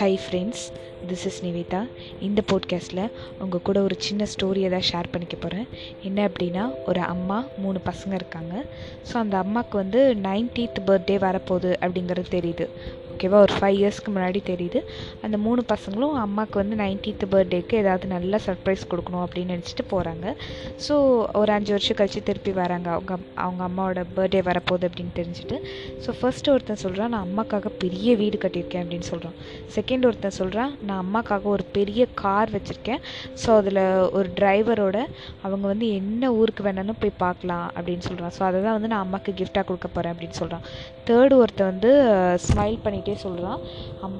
Hi friends this is Nivetha இந்த போட்காஸ்ட்டில் உங்கள் கூட ஒரு சின்ன ஸ்டோரியை தான் ஷேர் பண்ணிக்க போகிறேன் என்ன அப்படின்னா ஒரு அம்மா மூணு பசங்க இருக்காங்க. ஸோ அந்த அம்மாவுக்கு வந்து நைன்டீத் பர்த்டே வரப்போகுது அப்படிங்கிறது தெரியுது. ஓகேவா? ஒரு ஃபைவ் இயர்ஸ்க்கு முன்னாடி தெரியுது. அந்த மூணு பசங்களும் அம்மாவுக்கு வந்து நைன்டீத் பர்த்டேக்கு ஏதாவது நல்ல சர்ப்ரைஸ் கொடுக்கணும் அப்படின்னு நினச்சிட்டு போகிறாங்க ஸோ ஒரு அஞ்சு வருஷம் கழித்து திருப்பி வராங்க. அவங்க அவங்க அம்மாவோட பர்த்டே வரப்போகுது அப்படின்னு தெரிஞ்சுட்டு. ஸோ ஃபர்ஸ்ட் ஒருத்தன் சொல்கிறான் நான் அம்மாக்காக பெரிய வீடு கட்டியிருக்கேன் அப்படின்னு சொல்கிறான் செகண்ட் ஒருத்தன் சொல்கிறான் நான் அம்மாக்காக ஒரு பெரிய கார் வச்சுருக்கேன். ஸோ அதில் ஒரு டிரைவரோட அவங்க வந்து என்ன ஊருக்கு வேணாலும் போய் பார்க்கலாம் அப்படின்னு சொல்கிறான் ஸோ அதை தான் வந்து நான் அம்மாவுக்கு கிஃப்டாக கொடுக்க போகிறேன் அப்படின்னு சொல்கிறான் தேர்டு ஒருத்தன் வந்து ஸ்மைல் பண்ணிகிட்டே சொல்கிறான் அம்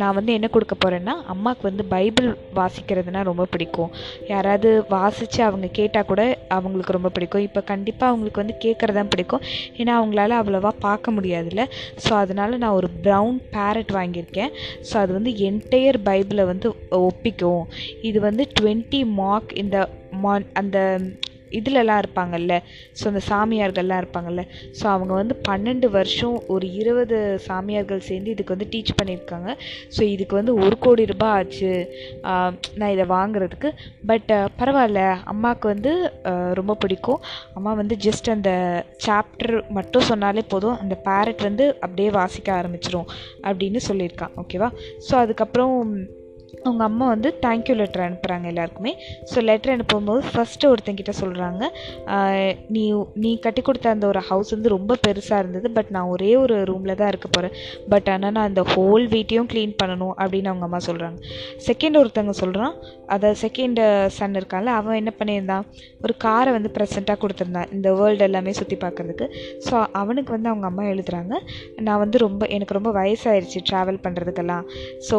நான் வந்து என்ன கொடுக்க போகிறேன்னா அம்மாவுக்கு வந்து பைபிள் வாசிக்கிறதுனா ரொம்ப பிடிக்கும். யாராவது வாசித்து அவங்க கேட்டால் கூட அவங்களுக்கு ரொம்ப பிடிக்கும். இப்போ கண்டிப்பாக அவங்களுக்கு வந்து கேட்குறது தான் பிடிக்கும். ஏன்னா அவங்களால அவ்வளோவா பார்க்க முடியாதுல்ல. ஸோ அதனால் நான் ஒரு ப்ரௌன் பேரட் வாங்கியிருக்கேன். ஸோ அது வந்து என்டையர் பைபிளை வந்து ஒப்பிக்கும். இது வந்து டுவெண்ட்டி மார்க் இந்த மா அந்த இதிலலாம் இருப்பாங்கல்ல. ஸோ அந்த சாமியார்கள்லாம் இருப்பாங்கல்ல. ஸோ அவங்க வந்து பன்னெண்டு வருஷம் ஒரு இருபது சாமியார்கள் சேர்ந்து இதுக்கு வந்து டீச் பண்ணியிருக்காங்க. ஸோ இதுக்கு வந்து ஒரு கோடி ரூபாய் ஆச்சு. நான் இதை வாங்குறதுக்கு. பட் பரவாயில்ல. அம்மாவுக்கு வந்து ரொம்ப பிடிக்கும். அம்மா வந்து ஜஸ்ட் அந்த சாப்டர் மட்டும் சொன்னாலே போதும். அந்த பேரட் வந்து அப்படியே வாசிக்க ஆரம்பிச்சிரும் அப்படின்னு சொல்லியிருக்கான் ஓகேவா ஸோ அதுக்கப்புறம் அவங்க அம்மா வந்து தேங்க்யூ லெட்டர் அனுப்புகிறாங்க எல்லாருக்குமே. ஸோ லெட்டர் அனுப்பும்போது ஃபஸ்ட்டு ஒருத்தங்கிட்ட சொல்கிறாங்க நீ நீ கட்டி கொடுத்த அந்த ஒரு ஹவுஸ் வந்து ரொம்ப பெருசாக இருந்தது பட் நான் ஒரே ஒரு ரூமில் தான் இருக்க போகிறேன் பட் ஆனால் நான் அந்த ஹோல் வீட்டையும் க்ளீன் பண்ணணும் அப்படின்னு அவங்க அம்மா சொல்கிறாங்க செகண்ட் ஒருத்தவங்க சொல்கிறான் அதை செகண்ட் சன் இருக்கான்ல அவன் என்ன பண்ணியிருந்தான் ஒரு காரை வந்து ப்ரெசண்ட்டாக கொடுத்துருந்தான் இந்த வேர்ல்டு எல்லாமே சுற்றி பார்க்குறதுக்கு. ஸோ அவனுக்கு வந்து அவங்க அம்மா எழுதுகிறாங்க நான் வந்து ரொம்ப எனக்கு ரொம்ப வயசாயிருச்சு ட்ராவல் பண்ணுறதுக்கெல்லாம் ஸோ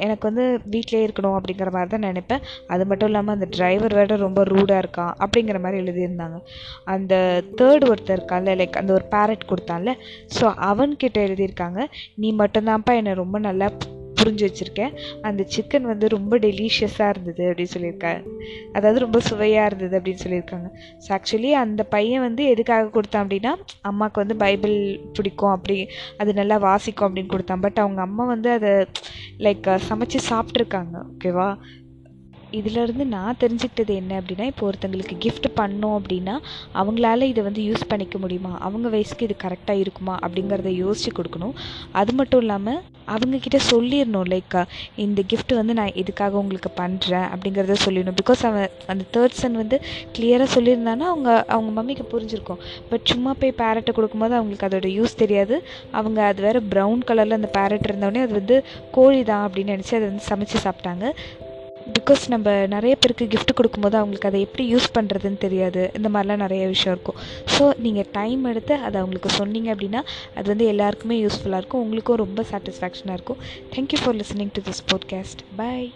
எனக்கு வந்து வீட்டிலே இருக்கணும் அப்படிங்கிற மாதிரி தான் நினைப்பேன். அது மட்டும் இல்லாமல் அந்த டிரைவர் வேறு ரொம்ப ரூடாக இருக்கான் அப்படிங்கிற மாதிரி எழுதியிருந்தாங்க. அந்த தேர்ட் ஒருத்தர் இருக்கான்ல லைக் அந்த ஒரு பேரட் கொடுத்தான்ல ஸோ அவன்கிட்ட எழுதியிருக்காங்க நீ மட்டும்தான்ப்பா என்னை ரொம்ப நல்லா புரிஞ்சு வச்சுருக்கேன் அந்த சிக்கன் வந்து ரொம்ப டெலிஷியஸாக இருந்தது அப்படின்னு சொல்லியிருக்காங்க. அதாவது ரொம்ப சுவையாக இருந்தது அப்படின்னு சொல்லியிருக்காங்க. ஸோ ஆக்சுவலி அந்த பையன் வந்து எதுக்காக கொடுத்தான் அப்படின்னா அம்மாவுக்கு வந்து பைபிள் பிடிக்கும் அப்படி அது நல்லா வாசிக்கும் அப்படின்னு கொடுத்தான். பட் அவங்க அம்மா வந்து அதை லைக் சமைச்சு சாப்பிட்ருக்காங்க ஓகேவா இதிலேருந்து நான் தெரிஞ்சுக்கிட்டது என்ன அப்படின்னா இப்போ ஒருத்தங்களுக்கு கிஃப்ட் பண்ணோம் அப்படின்னா அவங்களால இதை வந்து யூஸ் பண்ணிக்க முடியுமா? அவங்க வயசுக்கு இது கரெக்டாக இருக்குமா? அப்படிங்கிறத யோசித்து கொடுக்கணும். அது மட்டும் இல்லாமல் அவங்கக்கிட்ட சொல்லிடணும் லைக் இந்த கிஃப்ட் வந்து நான் எதுக்காக உங்களுக்கு பண்ணுறேன் அப்படிங்கிறத சொல்லிடணும். பிகாஸ் அவன் அந்த தேர்ட் சன் வந்து கிளியராக சொல்லியிருந்தானா அவங்க அவங்க மம்மிக்கு புரிஞ்சிருக்கும். பட் சும்மா போய் பேரட்டை கொடுக்கும்போது அவங்களுக்கு அதோட யூஸ் தெரியாது. அவங்க அது வேறு ப்ரௌன் கலரில் அந்த பேரட் இருந்தோடனே அது வந்து கோழி தான் அப்படின்னு நினச்சி அதை வந்து சமைச்சு சாப்பிட்டாங்க. பிகாஸ் நம்ம நிறைய பேருக்கு கிஃப்ட் கொடுக்கும்போது அவங்களுக்கு அதை எப்படி யூஸ் பண்ணுறதுன்னு தெரியாது. இந்த மாதிரிலாம் நிறைய விஷயம் இருக்கும். ஸோ நீங்கள் டைம் எடுத்து அதை அவங்களுக்கு சொன்னீங்க அப்படின்னா அது வந்து எல்லாருக்குமே யூஸ்ஃபுல்லாக இருக்கும். உங்களுக்கும் ரொம்ப சாட்டிஸ்ஃபேக்ஷனாக இருக்கும். Thank you for listening to this podcast bye